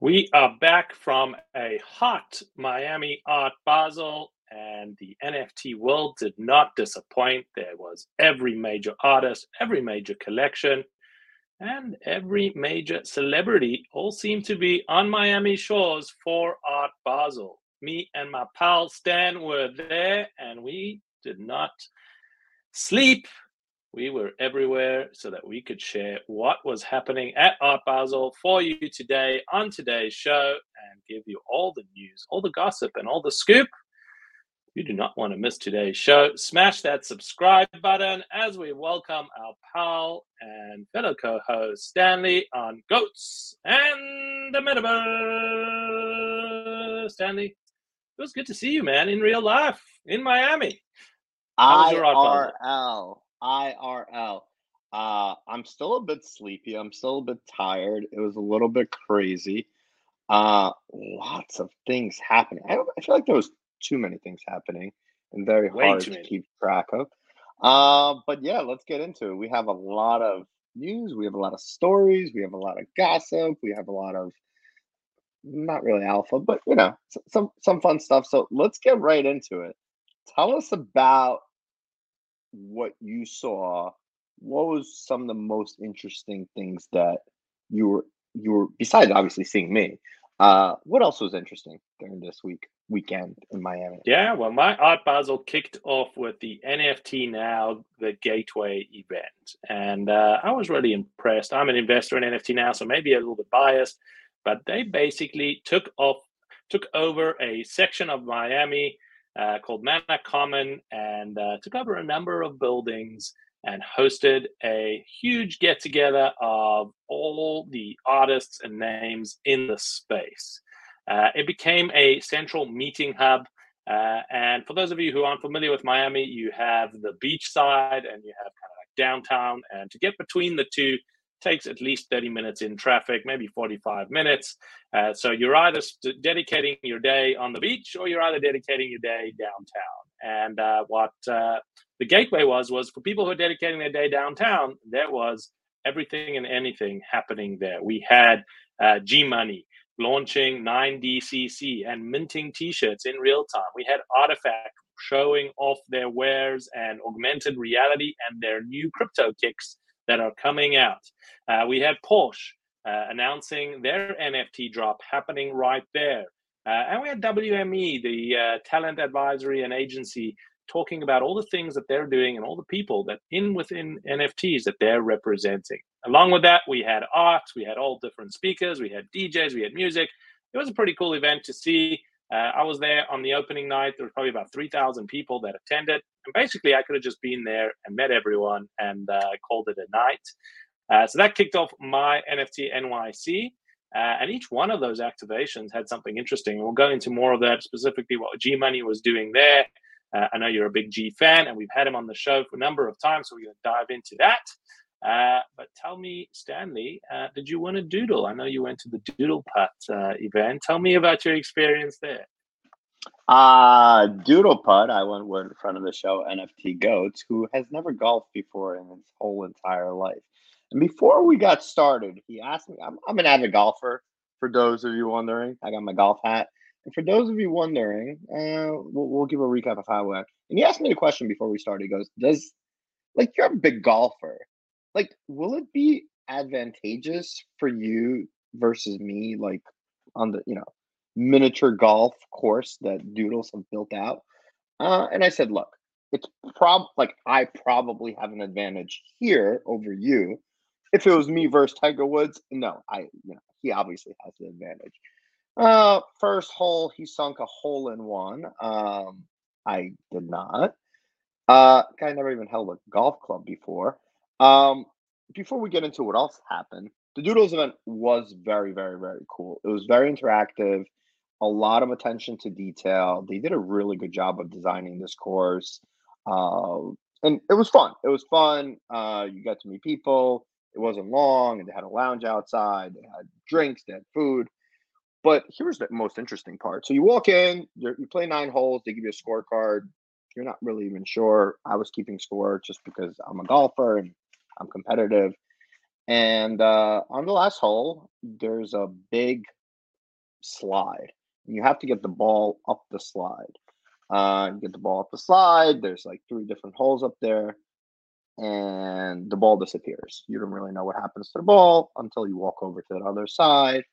We are back from a hot Miami Art Basel, and the NFT world did not disappoint. There was every major artist, every major collection, and every major celebrity all seemed to be on Miami shores for Art Basel. Me and my pal Stan were there, and we did not sleep we were everywhere so that we could share what was happening at Art Basel for you today on today's show and give you all the news, all the gossip, and all the scoop. You do not want to miss today's show. Smash that subscribe button as we welcome our pal and fellow co host Stanley on Goats and the Metaverse. Stanley, it was good to see you, man, in real life in Miami. IRL. IRL. Uh, I'm still a bit sleepy. I'm still a bit tired. It was a little bit crazy. Uh, lots of things happening. I, I feel like there was too many things happening and very Way hard to many. keep track of. Uh, but yeah, let's get into it. We have a lot of news. We have a lot of stories. We have a lot of gossip. We have a lot of not really alpha, but you know, some some fun stuff. So let's get right into it. Tell us about what you saw, what was some of the most interesting things that you were you were besides obviously seeing me? Uh, what else was interesting during this week weekend in Miami? Yeah, well, my Art Basel kicked off with the NFT Now, the Gateway event, and uh, I was really impressed. I'm an investor in NFT Now, so maybe a little bit biased, but they basically took off, took over a section of Miami uh, called Mana Common and uh, took over a number of buildings and hosted a huge get together of all the artists and names in the space. Uh, it became a central meeting hub. Uh, and for those of you who aren't familiar with Miami, you have the beach side and you have kind of like downtown. And to get between the two, takes at least 30 minutes in traffic, maybe 45 minutes. Uh, so you're either dedicating your day on the beach or you're either dedicating your day downtown. And uh, what uh, the gateway was, was for people who are dedicating their day downtown, there was everything and anything happening there. We had uh, G Money launching 9DCC and minting t shirts in real time. We had RTFKT showing off their wares and augmented reality and their new crypto kicks that are coming out. Uh, we had Porsche uh, announcing their NFT drop happening right there. Uh, and we had WME, the uh, talent advisory and agency, talking about all the things that they're doing and all the people that in within NFTs that they're representing. Along with that, we had art, we had all different speakers, we had DJs, we had music. It was a pretty cool event to see. Uh, I was there on the opening night. There was probably about 3,000 people that attended. And basically, I could have just been there and met everyone and uh, called it a night. Uh, so that kicked off my NFT NYC. Uh, and each one of those activations had something interesting. We'll go into more of that specifically what G Money was doing there. Uh, I know you're a big G fan, and we've had him on the show for a number of times, so we're going to dive into that. Uh, but tell me, Stanley, uh, did you win a doodle? I know you went to the Doodle Putt uh, event. Tell me about your experience there. Uh, Doodle Putt, I went with in front of the show NFT Goats, who has never golfed before in his whole entire life. And before we got started, he asked me, I'm, I'm an avid golfer, for those of you wondering. I got my golf hat. And for those of you wondering, uh, we'll, we'll give a recap of how it went. And he asked me a question before we started. He goes, Does, like, you're a big golfer like will it be advantageous for you versus me like on the you know miniature golf course that doodles have built out? Uh, and i said look it's prob like i probably have an advantage here over you. If it was me versus tiger woods no i you know he obviously has the advantage. Uh first hole he sunk a hole in one. Um i did not. Uh guy never even held a golf club before um, before we get into what else happened, the Doodles event was very, very, very cool. It was very interactive, a lot of attention to detail. They did a really good job of designing this course. Uh, and it was fun. It was fun. Uh, you got to meet people. It wasn't long, and they had a lounge outside. They had drinks, they had food. But here's the most interesting part. So you walk in, you play nine holes. They give you a scorecard. You're not really even sure. I was keeping score just because I'm a golfer and I'm competitive. And uh, on the last hole, there's a big slide. You have to get the ball up the slide. Uh, you get the ball up the slide. There's like three different holes up there, and the ball disappears. You don't really know what happens to the ball until you walk over to the other side.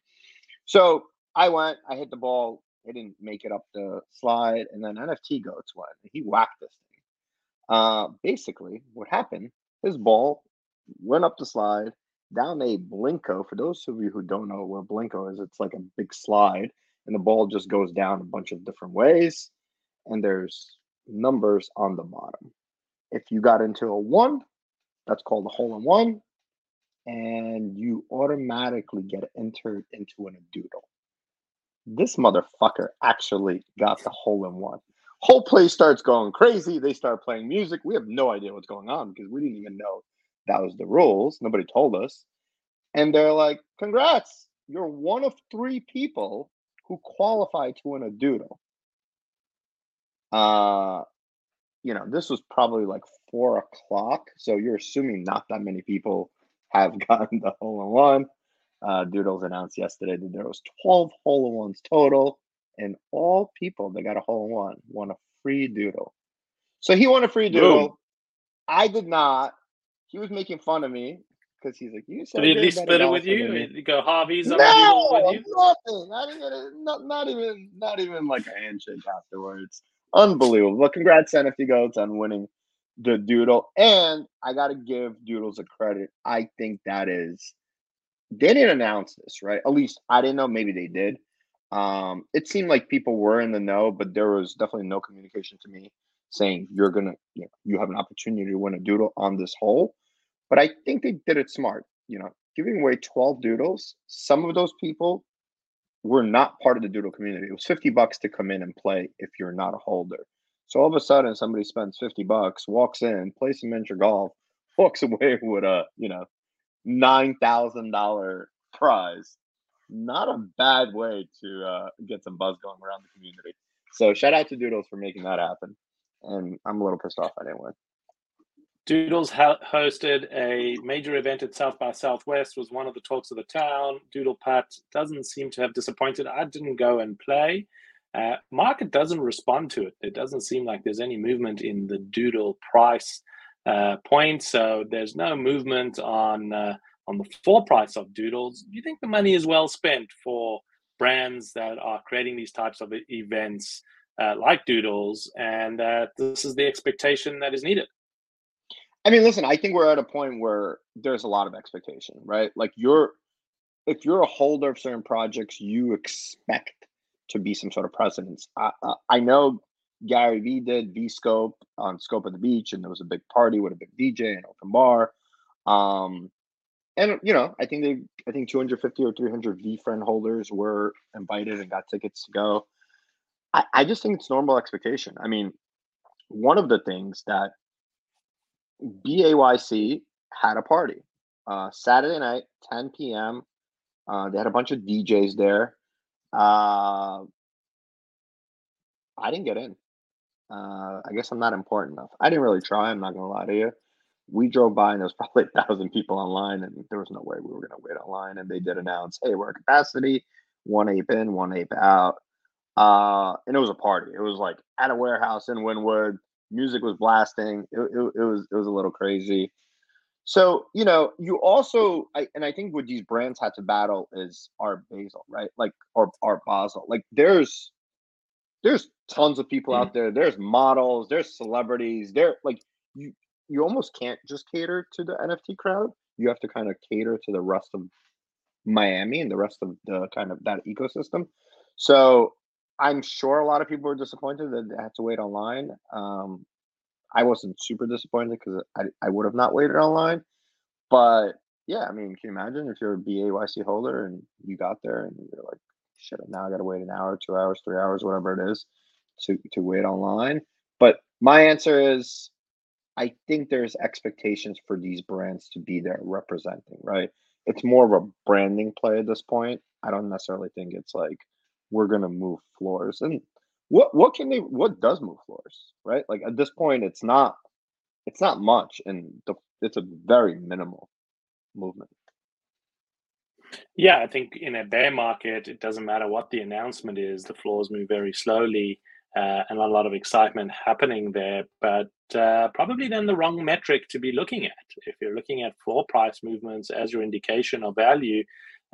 So I went, I hit the ball. It didn't make it up the slide, and then NFT goats went. He whacked this thing. Uh, basically, what happened? His ball went up the slide down a Plinko. For those of you who don't know where Plinko is, it's like a big slide, and the ball just goes down a bunch of different ways and there's numbers on the bottom. If you got into a one, that's called a hole in one, and you automatically get entered into an doodle. This motherfucker actually got the hole in one. Whole place starts going crazy. They start playing music. We have no idea what's going on because we didn't even know that was the rules. Nobody told us. And they're like, congrats, you're one of three people who qualify to win a doodle. Uh, you know, this was probably like four o'clock. So you're assuming not that many people have gotten the hole in one. Uh, Doodles announced yesterday that there was 12 hole in ones total, and all people that got a hole in one won a free doodle. So he won a free doodle. I did not. He was making fun of me because he's like, "You said." Did he at least split it with you? You go Harvey's on no, with you? nothing. Not even, not, not even, not even like a handshake afterwards. Unbelievable. But congrats, NFT Goats, on winning the Doodle. And I got to give Doodles a credit. I think that is, they didn't announce this, right? At least I didn't know. Maybe they did. Um, it seemed like people were in the know, but there was definitely no communication to me saying you're gonna, you know, you have an opportunity to win a doodle on this hole. But I think they did it smart. You know, giving away 12 doodles. Some of those people we're not part of the doodle community. It was 50 bucks to come in and play if you're not a holder. So all of a sudden somebody spends 50 bucks, walks in, plays some miniature golf, walks away with a, you know, $9,000 prize. Not a bad way to uh, get some buzz going around the community. So shout out to Doodles for making that happen. And I'm a little pissed off I didn't win. Doodles hosted a major event at South by Southwest, was one of the talks of the town. Doodle Putt doesn't seem to have disappointed. I didn't go and play. Uh, market doesn't respond to it. It doesn't seem like there's any movement in the Doodle price uh, point. So there's no movement on uh, on the floor price of Doodles. Do you think the money is well spent for brands that are creating these types of events uh, like Doodles, and this is the expectation that is needed? I mean, listen, I think we're at a point where there's a lot of expectation, right? Like you're if you're a holder of certain projects, you expect to be some sort of presence. I, I know Gary Vee did V Scope on Scope of the Beach, and there was a big party with a big DJ and open bar. Um, and you know, I think they, I think 250 or 300 VeeFriend holders were invited and got tickets to go. I, I just think it's normal expectation. I mean, one of the things that BAYC had a party uh, Saturday night, 10 p.m. Uh, they had a bunch of DJs there. Uh, I didn't get in. Uh, I guess I'm not important enough. I didn't really try. I'm not gonna lie to you. We drove by and there was probably a thousand people online, and there was no way we were gonna wait online. And they did announce, "Hey, we're at capacity. One ape in, one ape out." Uh, and it was a party. It was like at a warehouse in Wynwood music was blasting. It, it, it, was it was a little crazy. So you know, you also, I, and I think what these brands had to battle is Art Basel, right? Like or Art Basel. Like there's there's tons of people out mm-hmm. there. There's models. There's celebrities. There like you you almost can't just cater to the NFT crowd. You have to kind of cater to the rest of Miami and the rest of the kind of that ecosystem. So I'm sure a lot of people were disappointed that they had to wait online. Um, I wasn't super disappointed because I, I would have not waited online. But yeah, I mean, can you imagine if you're a BAYC holder and you got there and you're like, shit, now I got to wait an hour, two hours, three hours, whatever it is to, to wait online. But my answer is I think there's expectations for these brands to be there representing, right? It's more of a branding play at this point. I don't necessarily think it's like, we're gonna move floors. And what what can they what does move floors, right? Like at this point, it's not it's not much, and the, it's a very minimal movement. Yeah, I think in a bear market, it doesn't matter what the announcement is, the floors move very slowly uh, and a lot of excitement happening there. But uh, probably then the wrong metric to be looking at. If you're looking at floor price movements as your indication of value,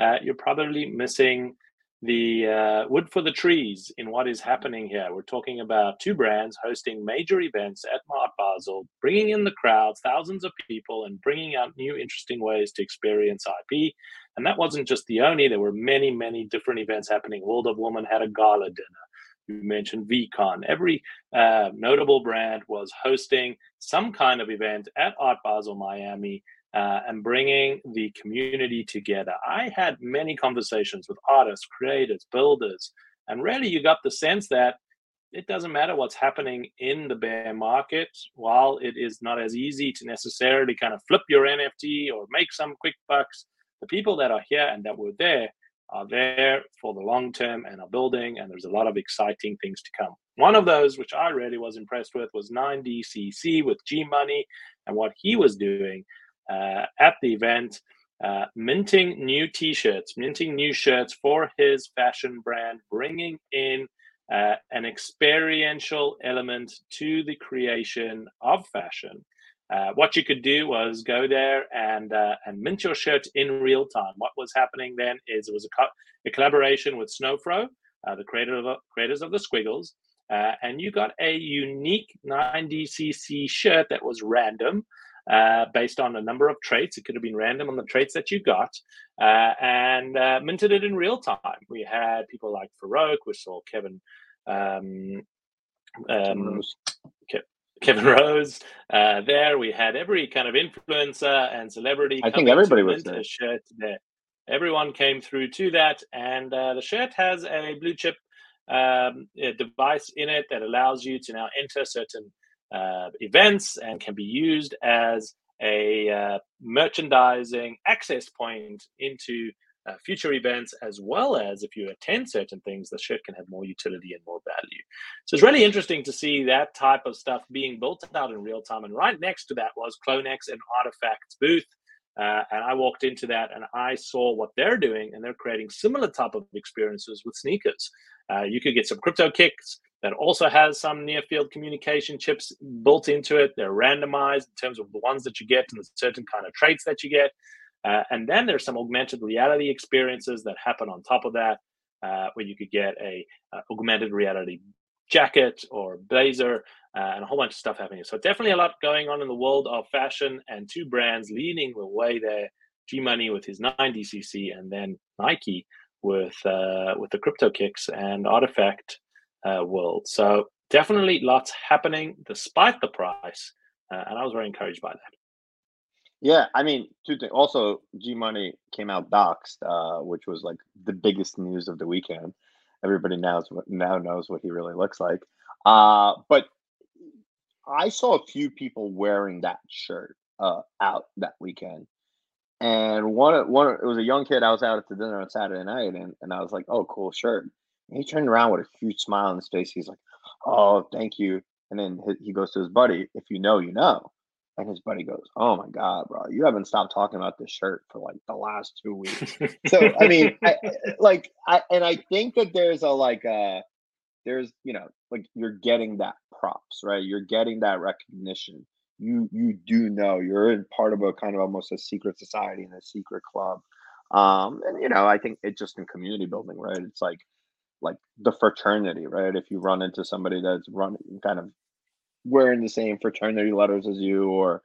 uh, you're probably missing the uh, wood for the trees in what is happening here. We're talking about two brands hosting major events at Art Basel, bringing in the crowds, thousands of people, and bringing out new interesting ways to experience IP. And that wasn't just the only, there were many, many different events happening. World of Women had a gala dinner. You mentioned VCon. Every uh, notable brand was hosting some kind of event at Art Basel Miami uh, and bringing the community together. I had many conversations with artists, creators, builders, and really you got the sense that it doesn't matter what's happening in the bear market. While it is not as easy to necessarily kind of flip your NFT or make some quick bucks, the people that are here and that were there are there for the long term and are building, and there's a lot of exciting things to come. One of those, which I really was impressed with, was 9DCC with G Money and what he was doing at the event, uh, minting new t shirts, minting new shirts for his fashion brand, bringing in uh, an experiential element to the creation of fashion. Uh, what you could do was go there and uh, and mint your shirt in real time. What was happening then is it was a, co- a collaboration with Snowfro, uh, the creator of, creators of the Squiggles, uh, and you got a unique 9DCC shirt that was random. Uh, based on a number of traits, it could have been random on the traits that you got, uh, and minted it in real time. We had people like Farokh, we saw Kevin um, um, Kevin Rose uh, there. We had every kind of influencer and celebrity. I think everybody was there. Shirt there. Everyone came through to that, and uh, the shirt has a blue chip um, device in it that allows you to now enter certain uh, events and can be used as a uh, merchandising access point into uh, future events, as well as if you attend certain things, the shirt can have more utility and more value. So it's really interesting to see that type of stuff being built out in real time. And right next to that was CloneX and RTFKT's booth. Uh, and I walked into that and I saw what they're doing, and they're creating similar type of experiences with sneakers. Uh, you could get some crypto kicks that also has some near field communication chips built into it. They're randomized in terms of the ones that you get and the certain kind of traits that you get. Uh, and then there's some augmented reality experiences that happen on top of that, uh, where you could get a uh, augmented reality jacket or blazer uh, and a whole bunch of stuff happening. So definitely a lot going on in the world of fashion, and two brands leading the way there: G Money with his 9DCC, and then Nike with uh, with the crypto kicks and RTFKT uh, world. So definitely lots happening despite the price, and I was very encouraged by that. Yeah, I mean, two things. Also, G Money came out doxxed, uh, which was like the biggest news of the weekend. Everybody knows now knows what he really looks like. Uh, but I saw a few people wearing that shirt uh, out that weekend, and one one it was a young kid. I was out at the dinner on Saturday night, and, and I was like, "Oh, cool shirt." He turned around with a huge smile on his face. He's like, "Oh, thank you." And then he, goes to his buddy, "If you know, you know." And his buddy goes, "Oh my god, bro, you haven't stopped talking about this shirt for like the last two weeks." so I mean, I, like, I and I think that there's a like a there's you know like you're getting that props right you're getting that recognition you you do know you're in part of a kind of almost a secret society and a secret club um and you know i think it's just in community building right it's like like the fraternity right if you run into somebody that's running kind of wearing the same fraternity letters as you or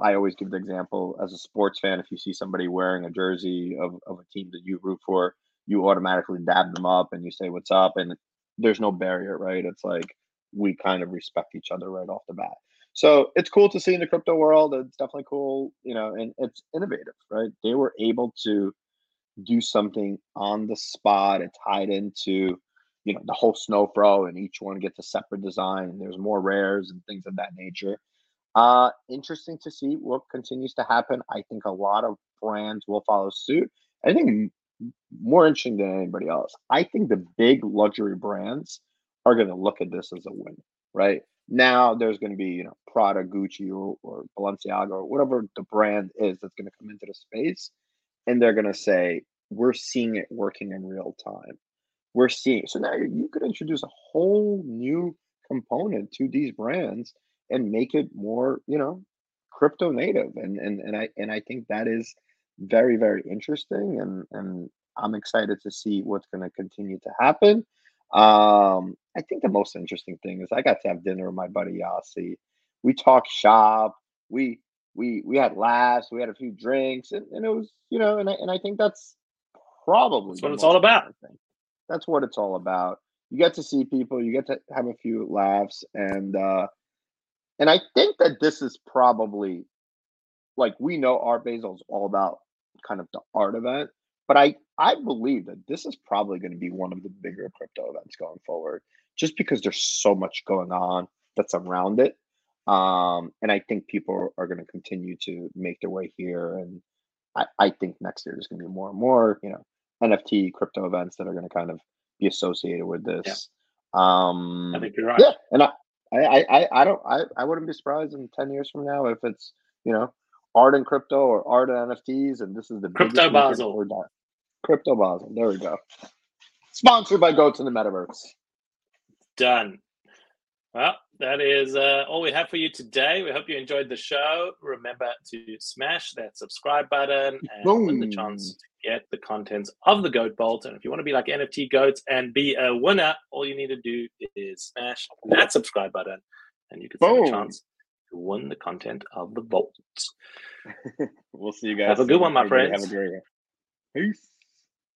I always give the example as a sports fan, if you see somebody wearing a jersey of, of a team that you root for, you automatically dab them up and you say what's up and there's no barrier, right? It's like we kind of respect each other right off the bat. So it's cool to see in the crypto world. It's definitely cool, you know, and it's innovative, right? They were able to do something on the spot. It tied into you know the whole Snowfro and each one gets a separate design and there's more rares and things of that nature. Uh interesting to see what continues to happen. I think a lot of brands will follow suit. I think more interesting than anybody else. I think the big luxury brands are going to look at this as a win right? Now there's going to be you know prada gucci or, or balenciaga or whatever the brand is that's going to come into the space and they're going to say, we're seeing it working in real time. We're seeing so now you could introduce a whole new component to these brands and make it more, you know, crypto native. And and and I and I think that is very very interesting and and I'm excited to see what's going to continue to happen. Um, I think the most interesting thing is I got to have dinner with my buddy Yossi. We talk shop. We we we had laughs. We had a few drinks, and, and it was you know, and I and I think that's probably that's what it's all about. That's what it's all about. You get to see people. You get to have a few laughs, and uh, and I think that this is probably like we know Art Basel is all about kind of the art event, but I I believe that this is probably going to be one of the bigger crypto events going forward, just because there's so much going on that's around it. Um, and I think people are going to continue to make their way here. And I, I think next year there's going to be more and more, you know, NFT crypto events that are going to kind of be associated with this. Yeah. Um, I think you're right. Yeah, and I, I, I, I don't, I, I wouldn't be surprised in ten years from now if it's, you know, art and crypto or art and NFTs, and this is the crypto Basel. Crypto Basel. There we go. Sponsored by Go to the Metaverse. Done. Well, that is uh, all we have for you today. We hope you enjoyed the show. Remember to smash that subscribe button and Boom. win the chance to get the contents of the Goat Bolt. And if you want to be like NFT Goats and be a winner, all you need to do is smash that subscribe button, and you can have a chance to win the content of the Vault. we'll see you guys. Have a good one, my friends. Have a great one. Peace.